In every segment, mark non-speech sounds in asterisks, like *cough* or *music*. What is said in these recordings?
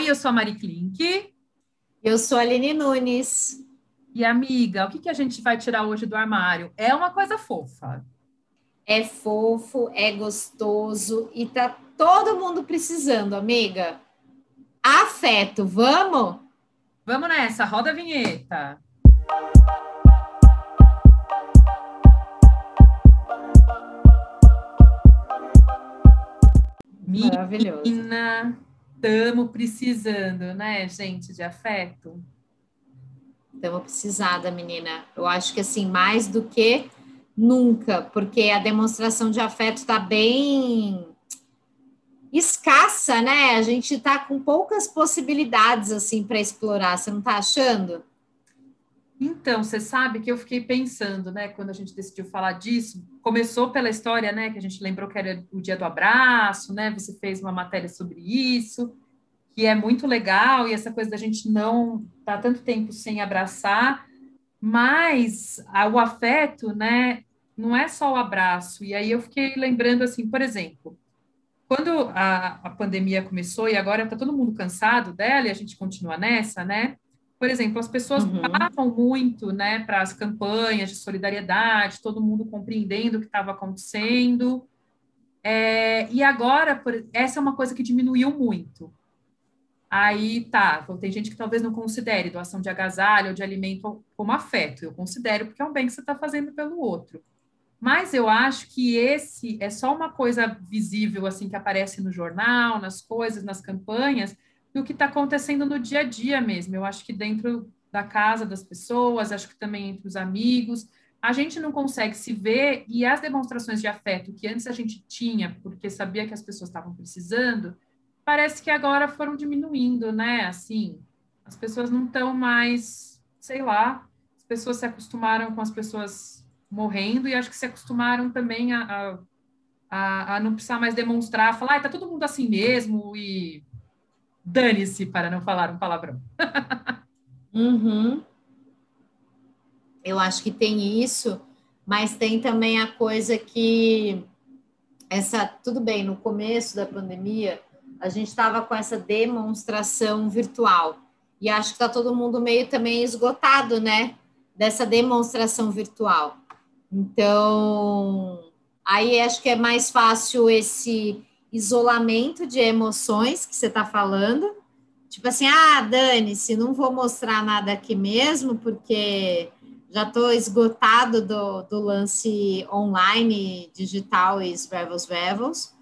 Oi, eu sou a Mari Klink. Eu sou a Aline Nunes. E amiga, o que, que a gente vai tirar hoje do armário? É uma coisa fofa. É fofo, é gostoso e tá todo mundo precisando, amiga. Afeto, vamos? Vamos nessa, roda a vinheta. Maravilhoso. Menina, estamos precisando, né, gente, de afeto? Estamos precisada, menina. Eu acho que assim, mais do que nunca, porque a demonstração de afeto está bem escassa, né? A gente está com poucas possibilidades assim para explorar. Você não está achando? Então, você sabe que eu fiquei pensando, né, quando a gente decidiu falar disso, começou pela história, né, que a gente lembrou que era o dia do abraço, né, você fez uma matéria sobre isso, que é muito legal, e essa coisa da gente não estar tá tanto tempo sem abraçar, mas o afeto, né, não é só o abraço, e aí eu fiquei lembrando, assim, por exemplo, quando a, a pandemia começou, e agora está todo mundo cansado dela, e a gente continua nessa, né, por exemplo, as pessoas uhum. passam muito né, para as campanhas de solidariedade, todo mundo compreendendo o que estava acontecendo. É, e agora, por, essa é uma coisa que diminuiu muito. Aí tá, tem gente que talvez não considere doação de agasalho ou de alimento como afeto. Eu considero porque é um bem que você está fazendo pelo outro. Mas eu acho que esse é só uma coisa visível, assim, que aparece no jornal, nas coisas, nas campanhas, do que está acontecendo no dia a dia mesmo. Eu acho que dentro da casa das pessoas, acho que também entre os amigos, a gente não consegue se ver e as demonstrações de afeto que antes a gente tinha, porque sabia que as pessoas estavam precisando, parece que agora foram diminuindo, né? Assim, as pessoas não estão mais, sei lá, as pessoas se acostumaram com as pessoas morrendo e acho que se acostumaram também a, a, a não precisar mais demonstrar, falar, ah, tá todo mundo assim mesmo e Dane-se, para não falar um palavrão. *laughs* uhum. Eu acho que tem isso, mas tem também a coisa que essa tudo bem no começo da pandemia a gente estava com essa demonstração virtual e acho que está todo mundo meio também esgotado, né? Dessa demonstração virtual. Então, aí acho que é mais fácil esse isolamento de emoções que você está falando. Tipo assim, ah, dane-se, não vou mostrar nada aqui mesmo, porque já estou esgotado do, do lance online, digital e Revels Revels.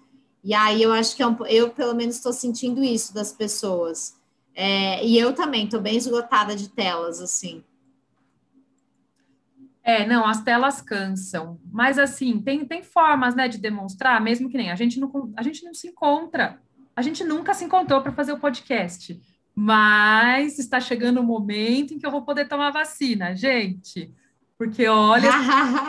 E aí eu acho que é um, eu, pelo menos, estou sentindo isso das pessoas. É, e eu também estou bem esgotada de telas, assim. É, não, as telas cansam. Mas assim, tem, tem formas, né, de demonstrar, mesmo que nem a gente não, a gente não se encontra. A gente nunca se encontrou para fazer o podcast. Mas está chegando o momento em que eu vou poder tomar vacina, gente. Porque olha,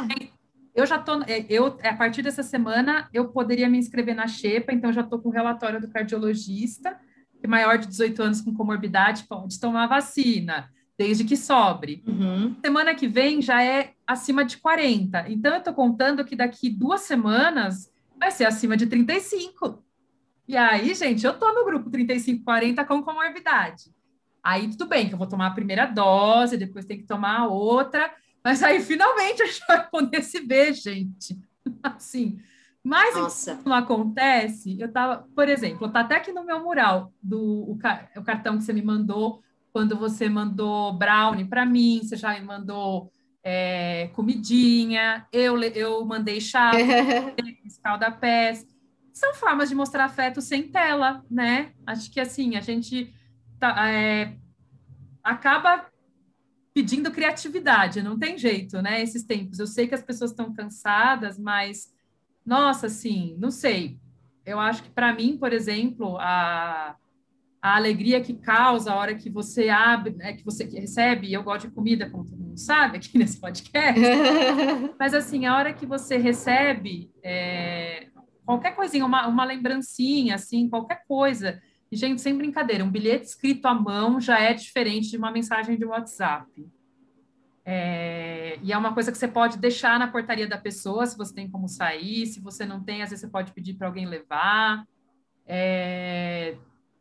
*laughs* eu já tô, é, eu a partir dessa semana eu poderia me inscrever na Xepa, então já estou com o relatório do cardiologista, que maior de 18 anos com comorbidade pode tomar vacina desde que sobre. Uhum. Semana que vem já é acima de 40. Então, eu estou contando que daqui duas semanas vai ser acima de 35. E aí, gente, eu estou no grupo 35-40 com comorbidade. Aí, tudo bem, que eu vou tomar a primeira dose, depois tem que tomar a outra, mas aí, finalmente, *laughs* a gente vai poder se ver, gente. Assim, mas Nossa. não acontece, eu tava, por exemplo, tá até aqui no meu mural do o, o cartão que você me mandou quando você mandou brownie para mim, você já me mandou é, comidinha, eu, eu mandei chá, *laughs* escalda-pés. São formas de mostrar afeto sem tela, né? Acho que assim, a gente tá, é, acaba pedindo criatividade, não tem jeito, né? Esses tempos. Eu sei que as pessoas estão cansadas, mas, nossa, assim, não sei. Eu acho que para mim, por exemplo, a a alegria que causa a hora que você abre, né, que você recebe, e eu gosto de comida, como todo mundo sabe aqui nesse podcast, *laughs* mas assim, a hora que você recebe é, qualquer coisinha, uma, uma lembrancinha, assim, qualquer coisa, e gente, sem brincadeira, um bilhete escrito à mão já é diferente de uma mensagem de WhatsApp. É, e é uma coisa que você pode deixar na portaria da pessoa, se você tem como sair, se você não tem, às vezes você pode pedir para alguém levar. É,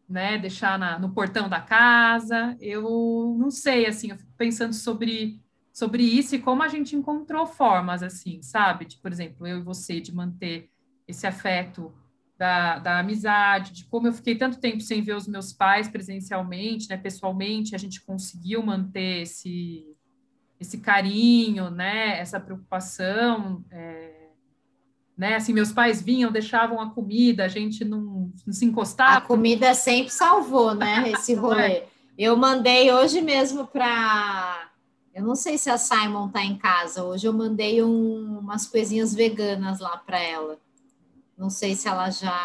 né, deixar na, no portão da casa. Eu não sei, assim, eu fico pensando sobre sobre isso e como a gente encontrou formas, assim, sabe? De, por exemplo, eu e você, de manter esse afeto da, da amizade, de como eu fiquei tanto tempo sem ver os meus pais presencialmente, né, pessoalmente, a gente conseguiu manter esse, esse carinho, né, essa preocupação, é, né, assim, meus pais vinham, deixavam a comida, a gente não, não se encostava. A comida sempre salvou, né, *laughs* esse rolê. Eu mandei hoje mesmo para eu não sei se a Simon está em casa. Hoje eu mandei um, umas coisinhas veganas lá para ela. Não sei se ela já,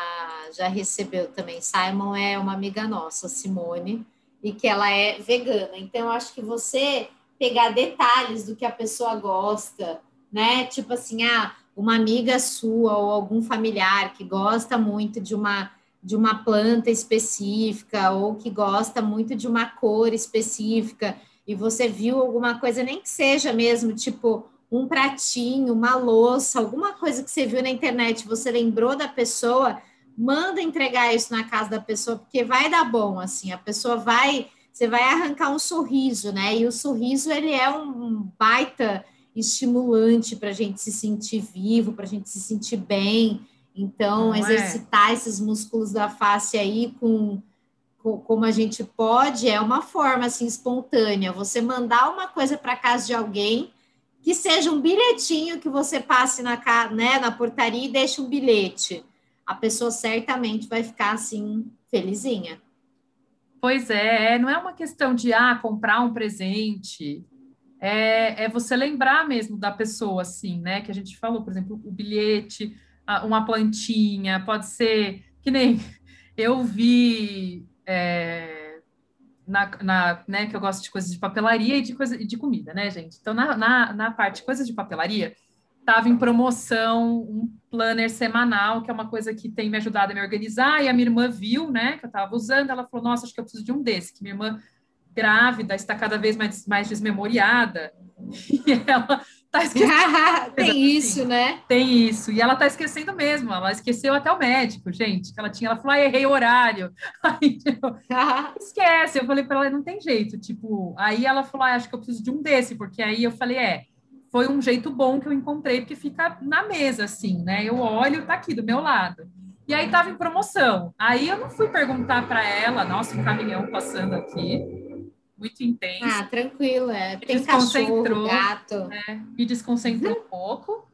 já recebeu também. Simon é uma amiga nossa, Simone, e que ela é vegana. Então, eu acho que você pegar detalhes do que a pessoa gosta, né? Tipo assim, ah, uma amiga sua ou algum familiar que gosta muito de uma de uma planta específica ou que gosta muito de uma cor específica e você viu alguma coisa, nem que seja mesmo, tipo um pratinho, uma louça, alguma coisa que você viu na internet, você lembrou da pessoa, manda entregar isso na casa da pessoa, porque vai dar bom, assim, a pessoa vai, você vai arrancar um sorriso, né? E o sorriso, ele é um baita estimulante para a gente se sentir vivo, para a gente se sentir bem. Então, Não é? exercitar é. esses músculos da face aí com como a gente pode, é uma forma assim espontânea. Você mandar uma coisa para casa de alguém que seja um bilhetinho que você passe na, né, na portaria e deixe um bilhete. A pessoa certamente vai ficar assim felizinha. Pois é, é não é uma questão de ah, comprar um presente. É, é você lembrar mesmo da pessoa, assim, né? Que a gente falou, por exemplo, o bilhete, uma plantinha, pode ser que nem *laughs* eu vi é, na, na, né, que eu gosto de coisas de papelaria e de, coisa, de comida, né, gente? Então, na, na, na parte coisas de papelaria, estava em promoção um planner semanal, que é uma coisa que tem me ajudado a me organizar, e a minha irmã viu, né, que eu estava usando, ela falou, nossa, acho que eu preciso de um desse, que minha irmã grávida está cada vez mais, mais desmemoriada, *laughs* e ela tá esquecendo. *laughs* tem assim. isso, né? Tem isso. E ela tá esquecendo mesmo. Ela esqueceu até o médico, gente. Que ela tinha, ela falou, ah, errei o horário. *laughs* Aí, tipo, esquece. Eu falei para ela, não tem jeito. Tipo, aí ela falou, ah, acho que eu preciso de um desse, porque aí eu falei, é, foi um jeito bom que eu encontrei, porque fica na mesa, assim, né? Eu olho, tá aqui do meu lado. E aí tava em promoção. Aí eu não fui perguntar para ela, nossa, um caminhão passando aqui muito intenso. Ah, tranquilo, é. Me Tem cachorro, gato. Né? Me desconcentrou um pouco.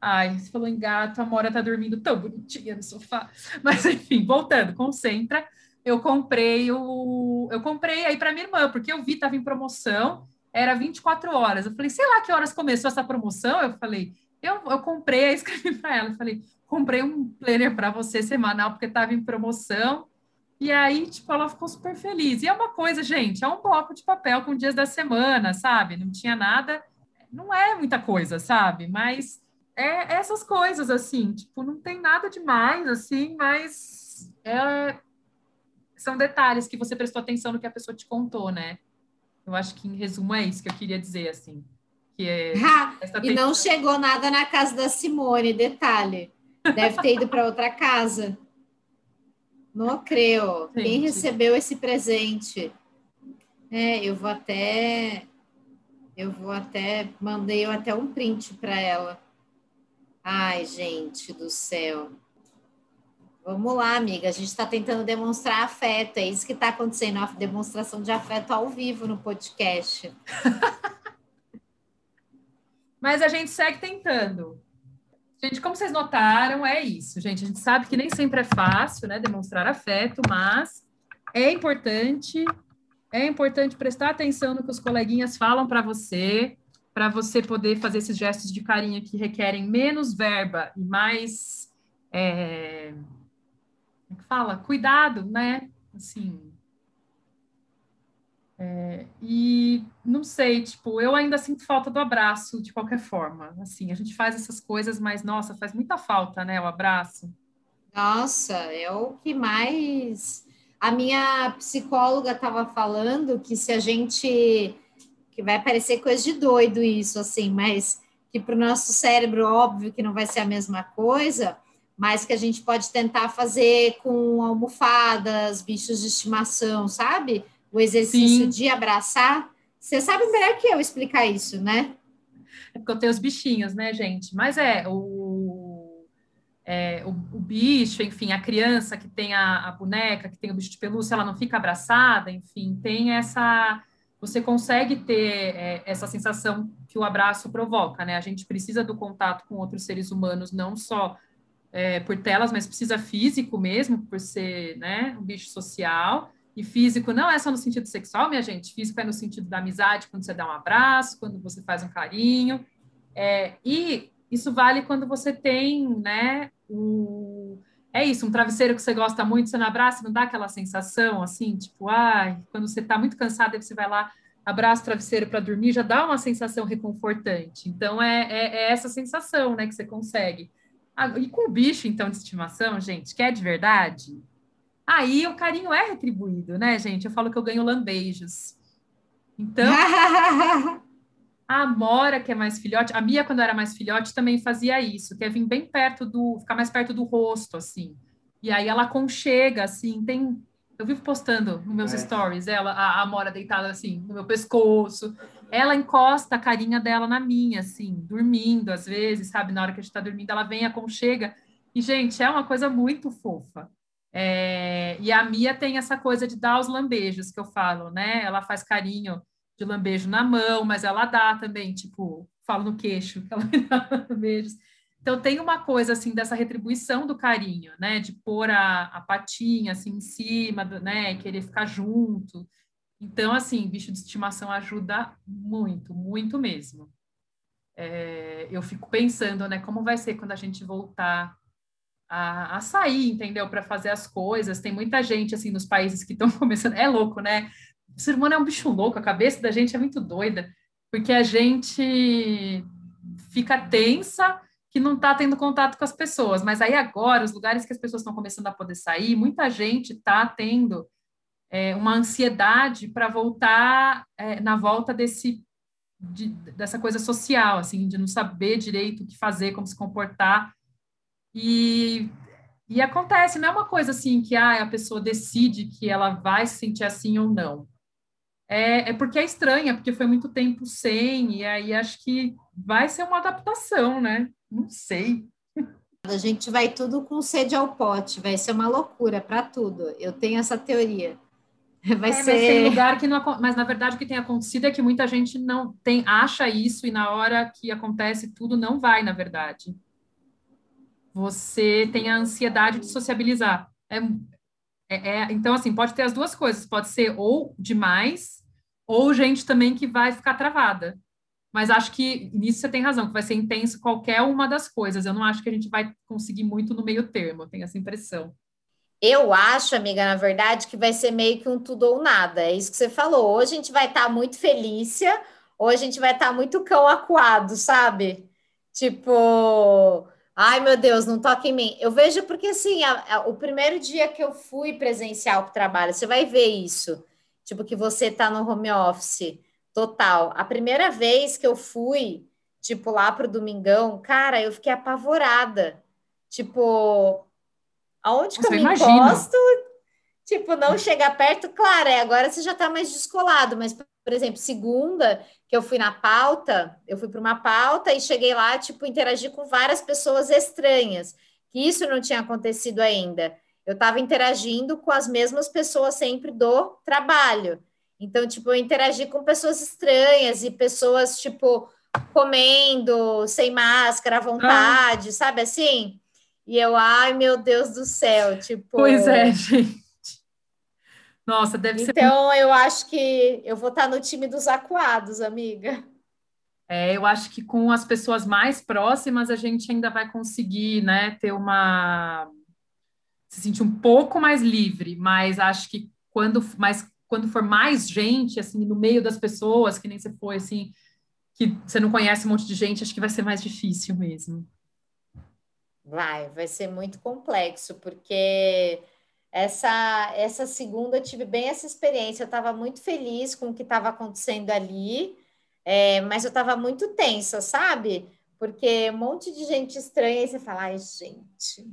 Ai, você falou em gato, a Mora tá dormindo tão bonitinha no sofá. *laughs* Mas enfim, voltando, concentra. Eu comprei o eu comprei aí para minha irmã, porque eu vi tava em promoção, era 24 horas. Eu falei, sei lá que horas começou essa promoção. Eu falei, eu, eu comprei, aí *laughs* escrevi para ela, eu falei, comprei um planner para você semanal porque tava em promoção e aí, tipo, ela ficou super feliz. E é uma coisa, gente, é um bloco de papel com dias da semana, sabe? Não tinha nada, não é muita coisa, sabe? Mas é essas coisas, assim, tipo, não tem nada demais, assim, mas é, são detalhes que você prestou atenção no que a pessoa te contou, né? Eu acho que, em resumo, é isso que eu queria dizer, assim. Que é *laughs* e não chegou nada na casa da Simone, detalhe. Deve ter ido para outra casa. Não creio. Gente. Quem recebeu esse presente? É, eu vou até. Eu vou até. Mandei eu até um print para ela. Ai, gente do céu. Vamos lá, amiga. A gente está tentando demonstrar afeto. É isso que está acontecendo, a demonstração de afeto ao vivo no podcast. *laughs* Mas a gente segue tentando. Gente, como vocês notaram, é isso, gente. A gente sabe que nem sempre é fácil, né, demonstrar afeto, mas é importante, é importante prestar atenção no que os coleguinhas falam para você, para você poder fazer esses gestos de carinho que requerem menos verba e mais, é, como é que fala? Cuidado, né? Assim, é, e não sei, tipo, eu ainda sinto falta do abraço de qualquer forma. Assim, a gente faz essas coisas, mas nossa, faz muita falta, né? O abraço. Nossa, é o que mais. A minha psicóloga estava falando que se a gente. que vai parecer coisa de doido isso, assim, mas que para o nosso cérebro, óbvio que não vai ser a mesma coisa, mas que a gente pode tentar fazer com almofadas, bichos de estimação, sabe? O exercício Sim. de abraçar. Você sabe melhor que eu explicar isso, né? É porque eu tenho os bichinhos, né, gente? Mas é, o, é, o, o bicho, enfim, a criança que tem a, a, boneca, que tem o bicho de pelúcia, ela não fica abraçada, enfim, tem essa. Você consegue ter é, essa sensação que o abraço provoca, né? A gente precisa do contato com outros seres humanos, não só é, por telas, mas precisa físico mesmo, por ser né, um bicho social. E físico não é só no sentido sexual, minha gente. Físico é no sentido da amizade, quando você dá um abraço, quando você faz um carinho. É, e isso vale quando você tem, né, o... É isso, um travesseiro que você gosta muito, você não abraça, não dá aquela sensação, assim, tipo, ai, quando você está muito cansado, aí você vai lá, abraça o travesseiro para dormir, já dá uma sensação reconfortante. Então, é, é, é essa sensação, né, que você consegue. Ah, e com o bicho, então, de estimação, gente, que é de verdade, aí o carinho é retribuído, né, gente? Eu falo que eu ganho lambejos. Então, *laughs* a Amora, que é mais filhote, a Mia, quando era mais filhote, também fazia isso, que é vir bem perto do, ficar mais perto do rosto, assim. E aí ela conchega, assim, tem eu vivo postando nos meus é. stories, ela, a, a Amora deitada assim, no meu pescoço. Ela encosta a carinha dela na minha, assim, dormindo, às vezes, sabe? Na hora que a gente tá dormindo, ela vem, aconchega. E, gente, é uma coisa muito fofa. É... E a Mia tem essa coisa de dar os lambejos que eu falo, né? Ela faz carinho de lambejo na mão, mas ela dá também, tipo, falo no queixo, que *laughs* ela dá lambejos. Então tem uma coisa assim dessa retribuição do carinho, né? De pôr a, a patinha assim em cima, do, né? Querer ficar junto. Então, assim, bicho de estimação ajuda muito, muito mesmo. É, eu fico pensando, né? Como vai ser quando a gente voltar a, a sair, entendeu? Para fazer as coisas. Tem muita gente assim nos países que estão *laughs* começando. É louco, né? O ser humano é um bicho louco. A cabeça da gente é muito doida, porque a gente fica tensa que não está tendo contato com as pessoas. Mas aí agora, os lugares que as pessoas estão começando a poder sair, muita gente está tendo é, uma ansiedade para voltar é, na volta desse de, dessa coisa social, assim, de não saber direito o que fazer, como se comportar. E, e acontece, não é uma coisa assim que ah, a pessoa decide que ela vai se sentir assim ou não. É, é porque é estranha, porque foi muito tempo sem, e aí acho que vai ser uma adaptação, né? Não sei. A gente vai tudo com sede ao pote, vai ser uma loucura para tudo. Eu tenho essa teoria. *laughs* Vai é, ser. Mas lugar que não. Mas na verdade o que tem acontecido é que muita gente não tem acha isso e na hora que acontece tudo não vai, na verdade. Você tem a ansiedade de sociabilizar. É, é, é, então, assim, pode ter as duas coisas. Pode ser ou demais, ou gente também que vai ficar travada. Mas acho que nisso você tem razão, que vai ser intenso qualquer uma das coisas. Eu não acho que a gente vai conseguir muito no meio termo, eu tenho essa impressão. Eu acho, amiga, na verdade, que vai ser meio que um tudo ou nada. É isso que você falou. Ou a gente vai estar tá muito felícia, ou a gente vai estar tá muito cão acuado, sabe? Tipo, ai meu Deus, não toque em mim. Eu vejo porque assim, a, a, o primeiro dia que eu fui presencial para o trabalho, você vai ver isso. Tipo, que você está no home office Total. A primeira vez que eu fui, tipo, lá pro Domingão, cara, eu fiquei apavorada. Tipo, aonde Nossa, que eu, eu me imagino. encosto? Tipo, não chegar perto, claro, é, agora você já tá mais descolado, mas, por exemplo, segunda, que eu fui na pauta, eu fui para uma pauta e cheguei lá, tipo, interagir com várias pessoas estranhas, que isso não tinha acontecido ainda. Eu estava interagindo com as mesmas pessoas sempre do trabalho. Então, tipo, eu interagi com pessoas estranhas e pessoas, tipo, comendo, sem máscara, à vontade, ah. sabe assim? E eu, ai, meu Deus do céu, tipo. Pois é, gente. Nossa, deve então, ser. Então, eu acho que eu vou estar no time dos acuados, amiga. É, eu acho que com as pessoas mais próximas a gente ainda vai conseguir, né, ter uma se sentir um pouco mais livre, mas acho que quando mais quando for mais gente, assim, no meio das pessoas, que nem você foi, assim, que você não conhece um monte de gente, acho que vai ser mais difícil mesmo. Vai, vai ser muito complexo, porque essa, essa segunda eu tive bem essa experiência. Eu estava muito feliz com o que estava acontecendo ali, é, mas eu estava muito tensa, sabe? Porque um monte de gente estranha, e você fala, ai, gente,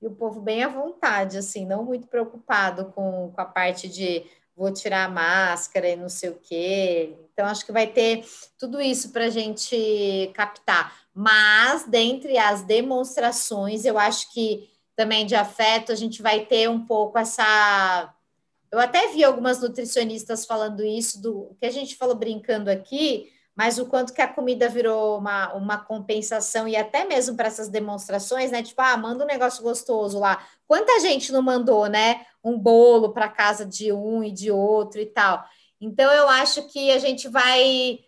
E o povo bem à vontade, assim, não muito preocupado com, com a parte de vou tirar a máscara e não sei o quê. Então, acho que vai ter tudo isso para a gente captar. Mas, dentre as demonstrações, eu acho que também de afeto, a gente vai ter um pouco essa. Eu até vi algumas nutricionistas falando isso, do que a gente falou brincando aqui, mas o quanto que a comida virou uma, uma compensação e até mesmo para essas demonstrações, né? Tipo, ah, manda um negócio gostoso lá. Quanta gente não mandou, né? Um bolo para casa de um e de outro e tal. Então, eu acho que a gente vai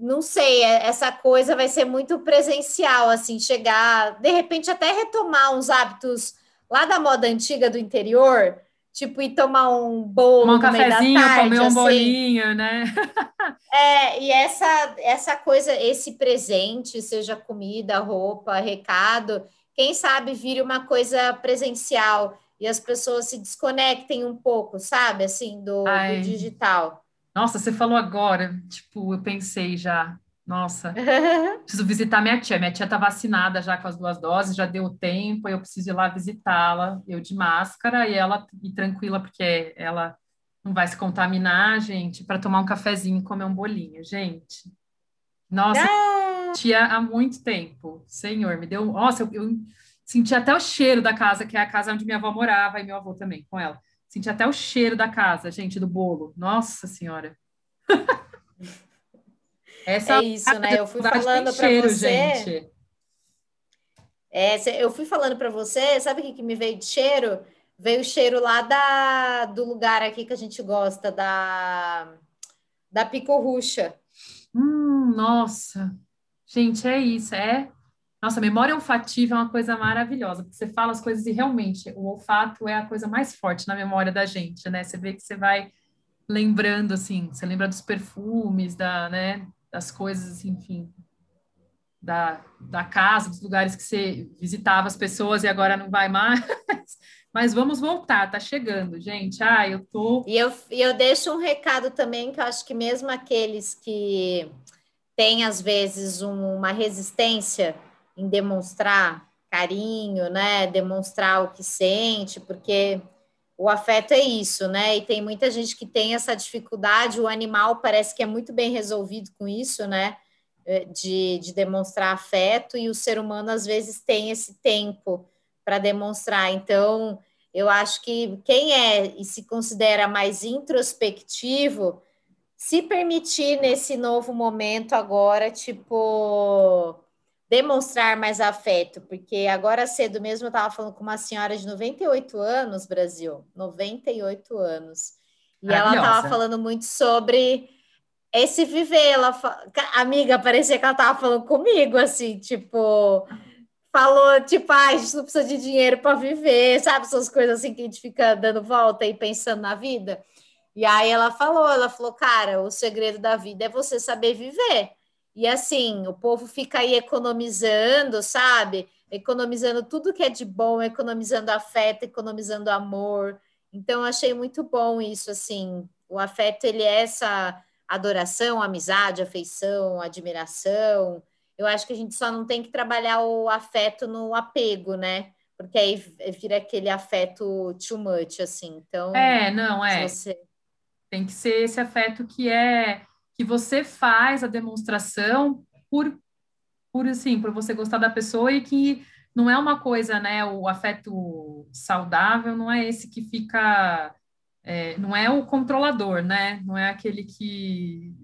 não sei, é, essa coisa vai ser muito presencial, assim, chegar, de repente até retomar uns hábitos lá da moda antiga do interior, tipo ir tomar um bolo, tomar um cafezinho, tarde, comer um assim. bolinho, né? *laughs* é, e essa essa coisa, esse presente, seja comida, roupa, recado, quem sabe vire uma coisa presencial e as pessoas se desconectem um pouco, sabe, assim, do, do digital. Nossa, você falou agora, tipo, eu pensei já, nossa, *laughs* preciso visitar minha tia. Minha tia tá vacinada já com as duas doses, já deu tempo, eu preciso ir lá visitá-la, eu de máscara e ela e tranquila, porque ela não vai se contaminar, gente, para tomar um cafezinho e comer um bolinho, gente. Nossa, ah! tia há muito tempo, senhor, me deu. Nossa, eu, eu senti até o cheiro da casa, que é a casa onde minha avó morava, e meu avô também, com ela. Senti até o cheiro da casa, gente, do bolo. Nossa Senhora. *laughs* Essa é isso, né? Eu fui falando para você. Gente. É, eu fui falando para você, sabe o que, que me veio de cheiro? Veio o cheiro lá da, do lugar aqui que a gente gosta, da, da picorrucha. Hum, nossa. Gente, é isso, é nossa, memória olfativa é uma coisa maravilhosa, porque você fala as coisas e realmente o olfato é a coisa mais forte na memória da gente, né? Você vê que você vai lembrando, assim, você lembra dos perfumes, da, né, das coisas, assim, enfim, da, da casa, dos lugares que você visitava as pessoas e agora não vai mais. *laughs* Mas vamos voltar, tá chegando, gente. Ah, eu tô. E eu, eu deixo um recado também, que eu acho que mesmo aqueles que têm, às vezes, um, uma resistência em demonstrar carinho, né? Demonstrar o que sente, porque o afeto é isso, né? E tem muita gente que tem essa dificuldade. O animal parece que é muito bem resolvido com isso, né? É, de, de demonstrar afeto, e o ser humano às vezes tem esse tempo para demonstrar. Então, eu acho que quem é e se considera mais introspectivo, se permitir nesse novo momento agora, tipo demonstrar mais afeto, porque agora cedo mesmo eu estava falando com uma senhora de 98 anos, Brasil, 98 anos, e ela estava falando muito sobre esse viver. Ela, amiga, parecia que ela estava falando comigo, assim, tipo, falou, tipo, ah, a gente não precisa de dinheiro para viver, sabe? Essas coisas assim que a gente fica dando volta e pensando na vida. E aí ela falou, ela falou, cara, o segredo da vida é você saber viver. E assim, o povo fica aí economizando, sabe? Economizando tudo que é de bom, economizando afeto, economizando amor. Então, achei muito bom isso, assim. O afeto, ele é essa adoração, amizade, afeição, admiração. Eu acho que a gente só não tem que trabalhar o afeto no apego, né? Porque aí vira aquele afeto too much, assim. Então. É, não, é. Você... Tem que ser esse afeto que é que você faz a demonstração por, por assim, por você gostar da pessoa e que não é uma coisa, né? O afeto saudável não é esse que fica, é, não é o controlador, né? Não é aquele que,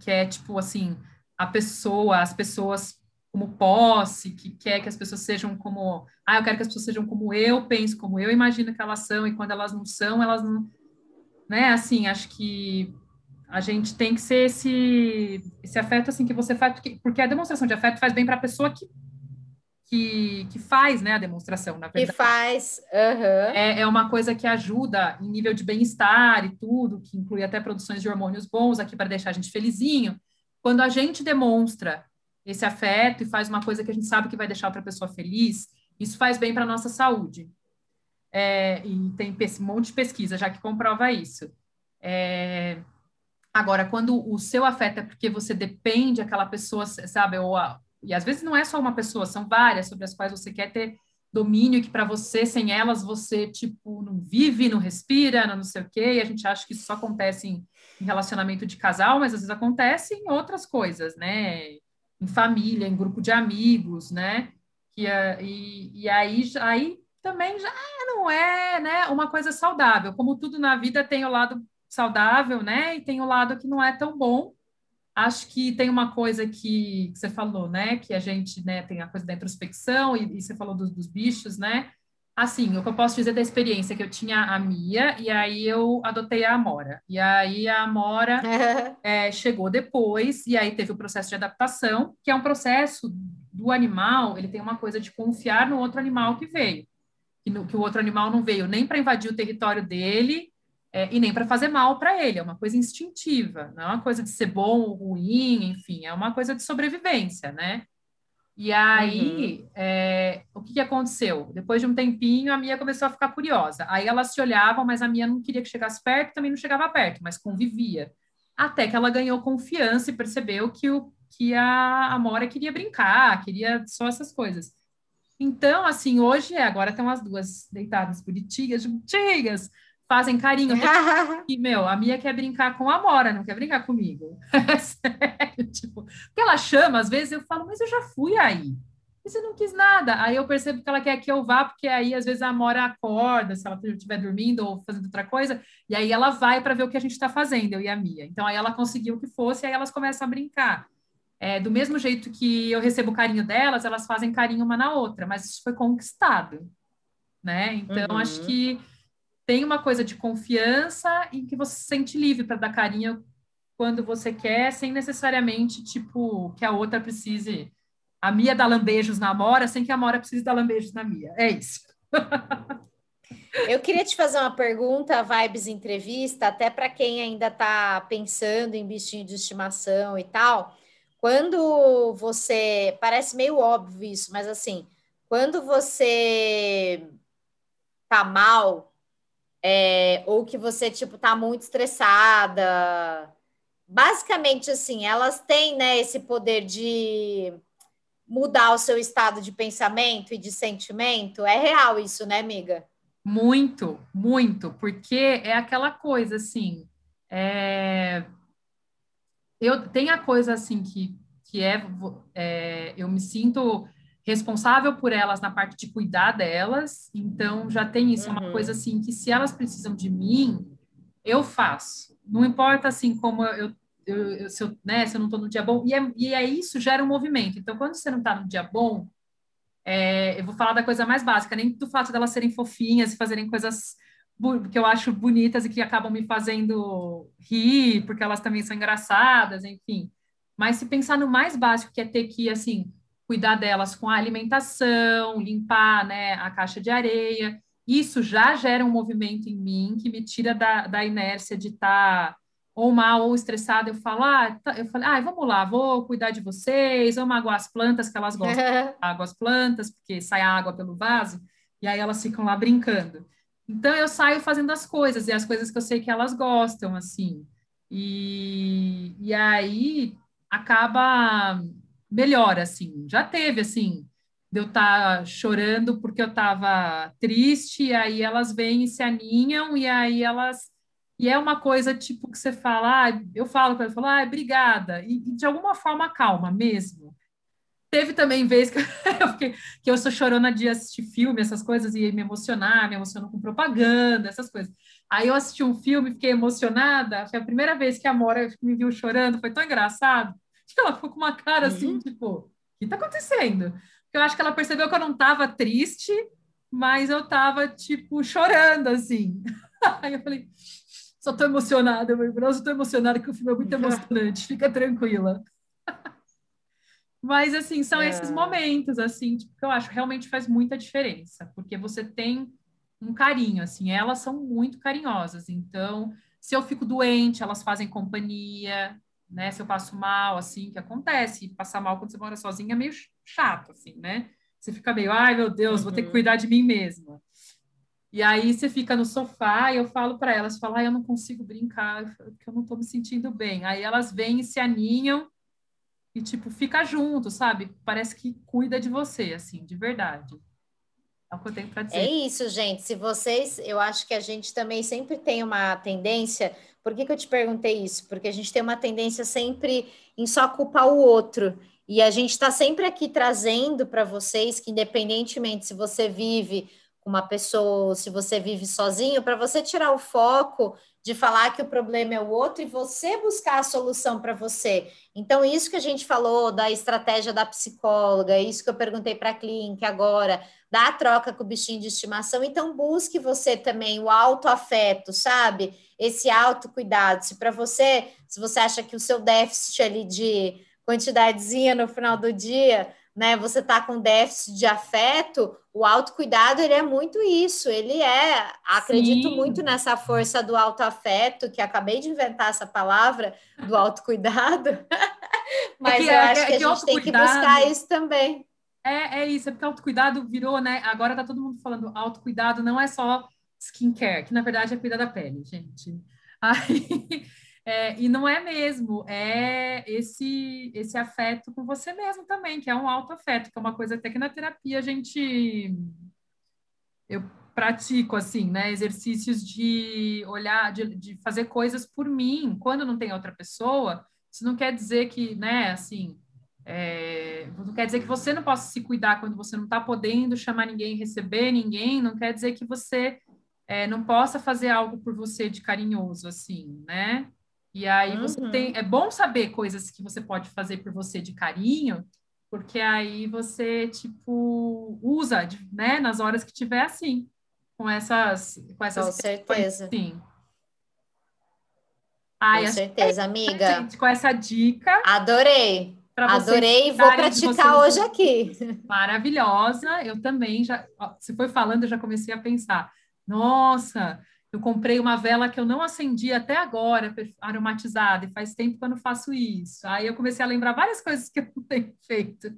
que é tipo assim a pessoa, as pessoas como posse, que quer que as pessoas sejam como, ah, eu quero que as pessoas sejam como eu penso, como eu imagino que elas são e quando elas não são, elas não, né? Assim, acho que a gente tem que ser esse, esse afeto assim que você faz, porque, porque a demonstração de afeto faz bem para a pessoa que, que, que faz né, a demonstração, na verdade. Que faz. Uhum. É, é uma coisa que ajuda em nível de bem-estar e tudo, que inclui até produções de hormônios bons aqui para deixar a gente felizinho. Quando a gente demonstra esse afeto e faz uma coisa que a gente sabe que vai deixar outra pessoa feliz, isso faz bem para a nossa saúde. É, e tem um monte de pesquisa já que comprova isso. É, Agora, quando o seu afeto é porque você depende daquela pessoa, sabe, ou a, e às vezes não é só uma pessoa, são várias sobre as quais você quer ter domínio que para você, sem elas, você, tipo, não vive, não respira, não, não sei o quê, e a gente acha que isso só acontece em, em relacionamento de casal, mas às vezes acontece em outras coisas, né? Em família, em grupo de amigos, né? Que, e, e aí, aí também já não é, né, uma coisa saudável. Como tudo na vida tem o lado saudável, né? E tem o lado que não é tão bom. Acho que tem uma coisa que, que você falou, né? Que a gente, né, tem a coisa da introspecção e, e você falou dos, dos, bichos, né? Assim, o que eu posso dizer da experiência que eu tinha a Mia e aí eu adotei a Amora. E aí a Amora *laughs* é, chegou depois e aí teve o processo de adaptação, que é um processo do animal, ele tem uma coisa de confiar no outro animal que veio. Que, no, que o outro animal não veio nem para invadir o território dele, é, e nem para fazer mal para ele, é uma coisa instintiva, não é uma coisa de ser bom ou ruim, enfim, é uma coisa de sobrevivência, né? E aí, uhum. é, o que, que, aconteceu? Depois de um tempinho, a Mia começou a ficar curiosa. Aí elas se olhavam, mas a Mia não queria que chegasse perto, também não chegava perto, mas convivia. Até que ela ganhou confiança e percebeu que, o, que a Amora queria brincar, queria só essas coisas. Então, assim, hoje, é, agora estão as duas deitadas bonitinhas, juntinhas, fazem carinho. *laughs* e, meu, a Mia quer brincar com a Amora, não quer brincar comigo. É *laughs* sério, tipo, porque ela chama, às vezes eu falo, mas eu já fui aí. E você não quis nada. Aí eu percebo que ela quer que eu vá, porque aí às vezes a Amora acorda, se ela estiver dormindo ou fazendo outra coisa, e aí ela vai para ver o que a gente está fazendo, eu e a Mia. Então aí ela conseguiu que fosse, aí elas começam a brincar. É, do mesmo jeito que eu recebo o carinho delas, elas fazem carinho uma na outra, mas isso foi conquistado, né? Então uhum. acho que tem uma coisa de confiança e que você se sente livre para dar carinho quando você quer, sem necessariamente, tipo, que a outra precise. A Mia dá lambejos na Amora, sem que a Amora precise dar lambejos na Mia. É isso. *laughs* Eu queria te fazer uma pergunta, vibes entrevista, até para quem ainda está pensando em bichinho de estimação e tal. Quando você. Parece meio óbvio isso, mas assim, quando você tá mal, é, ou que você, tipo, tá muito estressada. Basicamente, assim, elas têm, né, esse poder de mudar o seu estado de pensamento e de sentimento. É real isso, né, amiga? Muito, muito, porque é aquela coisa, assim, é... eu tem a coisa, assim, que, que é, é eu me sinto responsável por elas na parte de cuidar delas, então já tem isso, uhum. é uma coisa uhum. assim que se elas precisam de mim, eu faço. Não importa assim como eu, eu, eu se, eu né, se eu não estou no dia bom, e é, e é isso gera um movimento. Então, quando você não está no dia bom, é, eu vou falar da coisa mais básica, nem do fato delas serem fofinhas e fazerem coisas que eu acho bonitas e que acabam me fazendo rir, porque elas também são engraçadas, enfim. Mas se pensar no mais básico, que é ter que, assim, cuidar delas com a alimentação, limpar né, a caixa de areia. Isso já gera um movimento em mim que me tira da, da inércia de estar tá ou mal ou estressada. Eu falo, ah, tá, eu falei, ah, vamos lá, vou cuidar de vocês, vamos aguar as plantas, que elas gostam *laughs* de água as plantas, porque sai água pelo vaso, e aí elas ficam lá brincando. Então eu saio fazendo as coisas, e as coisas que eu sei que elas gostam, assim. E, e aí acaba melhor, assim. Já teve, assim, de eu estar tá chorando porque eu estava triste, e aí elas vêm e se aninham, e aí elas. E é uma coisa tipo que você fala, ah, eu falo para ela, falo, ah, obrigada, e, e, de alguma forma calma mesmo. Teve também vez que *laughs* eu, fiquei, que eu sou chorona de assistir filme, essas coisas, e me emocionar, me emociono com propaganda, essas coisas. Aí eu assisti um filme, fiquei emocionada, foi a primeira vez que a Mora me viu chorando, foi tão engraçado. Acho que ela ficou com uma cara assim, uhum. tipo, o que tá acontecendo? Porque eu acho que ela percebeu que eu não tava triste, mas eu tava, tipo, chorando, assim. *laughs* Aí eu falei, só tô emocionada, eu falei, nossa, tô emocionada que o filme é muito *laughs* emocionante, fica tranquila. Mas, assim, são é. esses momentos, assim, tipo, que eu acho realmente faz muita diferença, porque você tem um carinho, assim, elas são muito carinhosas, então, se eu fico doente, elas fazem companhia, né? Se eu passo mal, assim, que acontece, passar mal quando você mora sozinha é meio chato, assim, né? Você fica meio, ai meu Deus, uhum. vou ter que uhum. cuidar de mim mesma. E aí você fica no sofá e eu falo para elas, falo, ai, eu não consigo brincar, porque eu não estou me sentindo bem. Aí elas vêm e se aninham e, tipo, fica junto, sabe? Parece que cuida de você, assim, de verdade. É o que eu tenho para dizer. É isso, gente. Se vocês, eu acho que a gente também sempre tem uma tendência. Por que, que eu te perguntei isso? Porque a gente tem uma tendência sempre em só culpar o outro. E a gente está sempre aqui trazendo para vocês que, independentemente se você vive com uma pessoa, se você vive sozinho, para você tirar o foco de falar que o problema é o outro e você buscar a solução para você. Então, isso que a gente falou da estratégia da psicóloga, isso que eu perguntei para a clínica agora, da troca com o bichinho de estimação, então busque você também o autoafeto, sabe? Esse autocuidado. Se para você, se você acha que o seu déficit ali de quantidadezinha no final do dia, né, você tá com déficit de afeto, o autocuidado ele é muito isso, ele é, acredito Sim. muito nessa força do autoafeto, que acabei de inventar essa palavra do autocuidado, *laughs* mas é que, eu acho é, que, que a gente tem que buscar isso também. É, é isso, é porque autocuidado virou, né? Agora tá todo mundo falando autocuidado, não é só skincare, que na verdade é cuidar da pele, gente. Aí, é, e não é mesmo, é esse esse afeto com você mesmo também, que é um autoafeto, que é uma coisa até que na terapia a gente eu pratico assim, né, exercícios de olhar, de, de fazer coisas por mim, quando não tem outra pessoa, isso não quer dizer que, né, assim, é, não quer dizer que você não possa se cuidar quando você não está podendo chamar ninguém, receber ninguém, não quer dizer que você é, não possa fazer algo por você de carinhoso, assim, né? E aí você uhum. tem. É bom saber coisas que você pode fazer por você de carinho, porque aí você, tipo, usa, né, nas horas que tiver assim, com essas. Com, essas com certeza. Sim. Ai, com certeza, é, amiga. Gente, com essa dica. Adorei. Adorei, vou praticar hoje aqui. *laughs* Maravilhosa. Eu também já. Você foi falando, eu já comecei a pensar. Nossa, eu comprei uma vela que eu não acendi até agora, aromatizada, e faz tempo que eu não faço isso. Aí eu comecei a lembrar várias coisas que eu não tenho feito.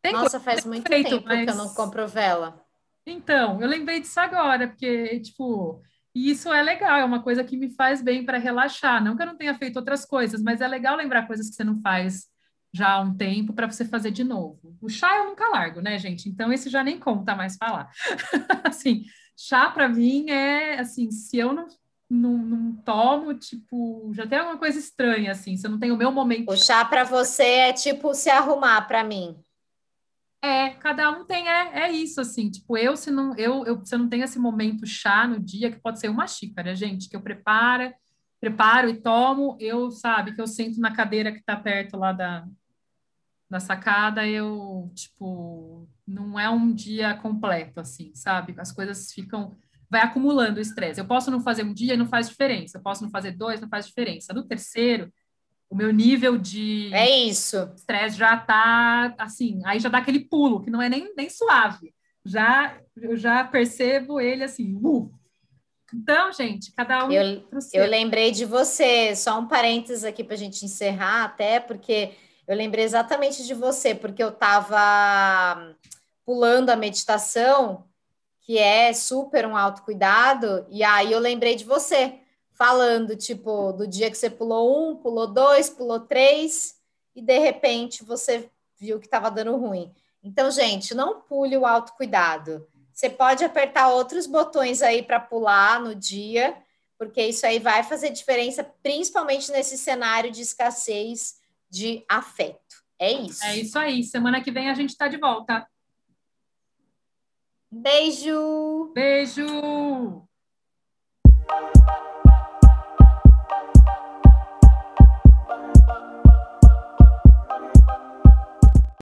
Tem Nossa, faz muito feito, tempo mas... que eu não compro vela. Então, eu lembrei disso agora, porque, tipo, isso é legal, é uma coisa que me faz bem para relaxar. Não que eu não tenha feito outras coisas, mas é legal lembrar coisas que você não faz já há um tempo para você fazer de novo. O chá eu nunca largo, né, gente? Então esse já nem conta mais falar. *laughs* assim, chá para mim é assim, se eu não, não, não, tomo, tipo, já tem alguma coisa estranha, assim, se eu não tenho o meu momento. O chá para você é tipo se arrumar para mim. É, cada um tem, é, é isso, assim, tipo, eu se não, eu, eu, se eu não tenho esse momento chá no dia, que pode ser uma xícara, gente, que eu preparo, preparo e tomo, eu, sabe, que eu sento na cadeira que tá perto lá da, da sacada, eu, tipo, não é um dia completo, assim, sabe? As coisas ficam. Vai acumulando o estresse. Eu posso não fazer um dia e não faz diferença. Eu posso não fazer dois, não faz diferença. No terceiro, o meu nível de. É isso. Estresse já tá, assim, aí já dá aquele pulo, que não é nem, nem suave. Já, eu já percebo ele assim, uh, então, gente, cada um. Eu, eu lembrei de você, só um parênteses aqui para a gente encerrar, até porque eu lembrei exatamente de você, porque eu estava pulando a meditação, que é super um autocuidado, e aí eu lembrei de você, falando, tipo, do dia que você pulou um, pulou dois, pulou três, e de repente você viu que estava dando ruim. Então, gente, não pule o autocuidado. Você pode apertar outros botões aí para pular no dia, porque isso aí vai fazer diferença, principalmente nesse cenário de escassez de afeto. É isso. É isso aí. Semana que vem a gente está de volta. Beijo! Beijo!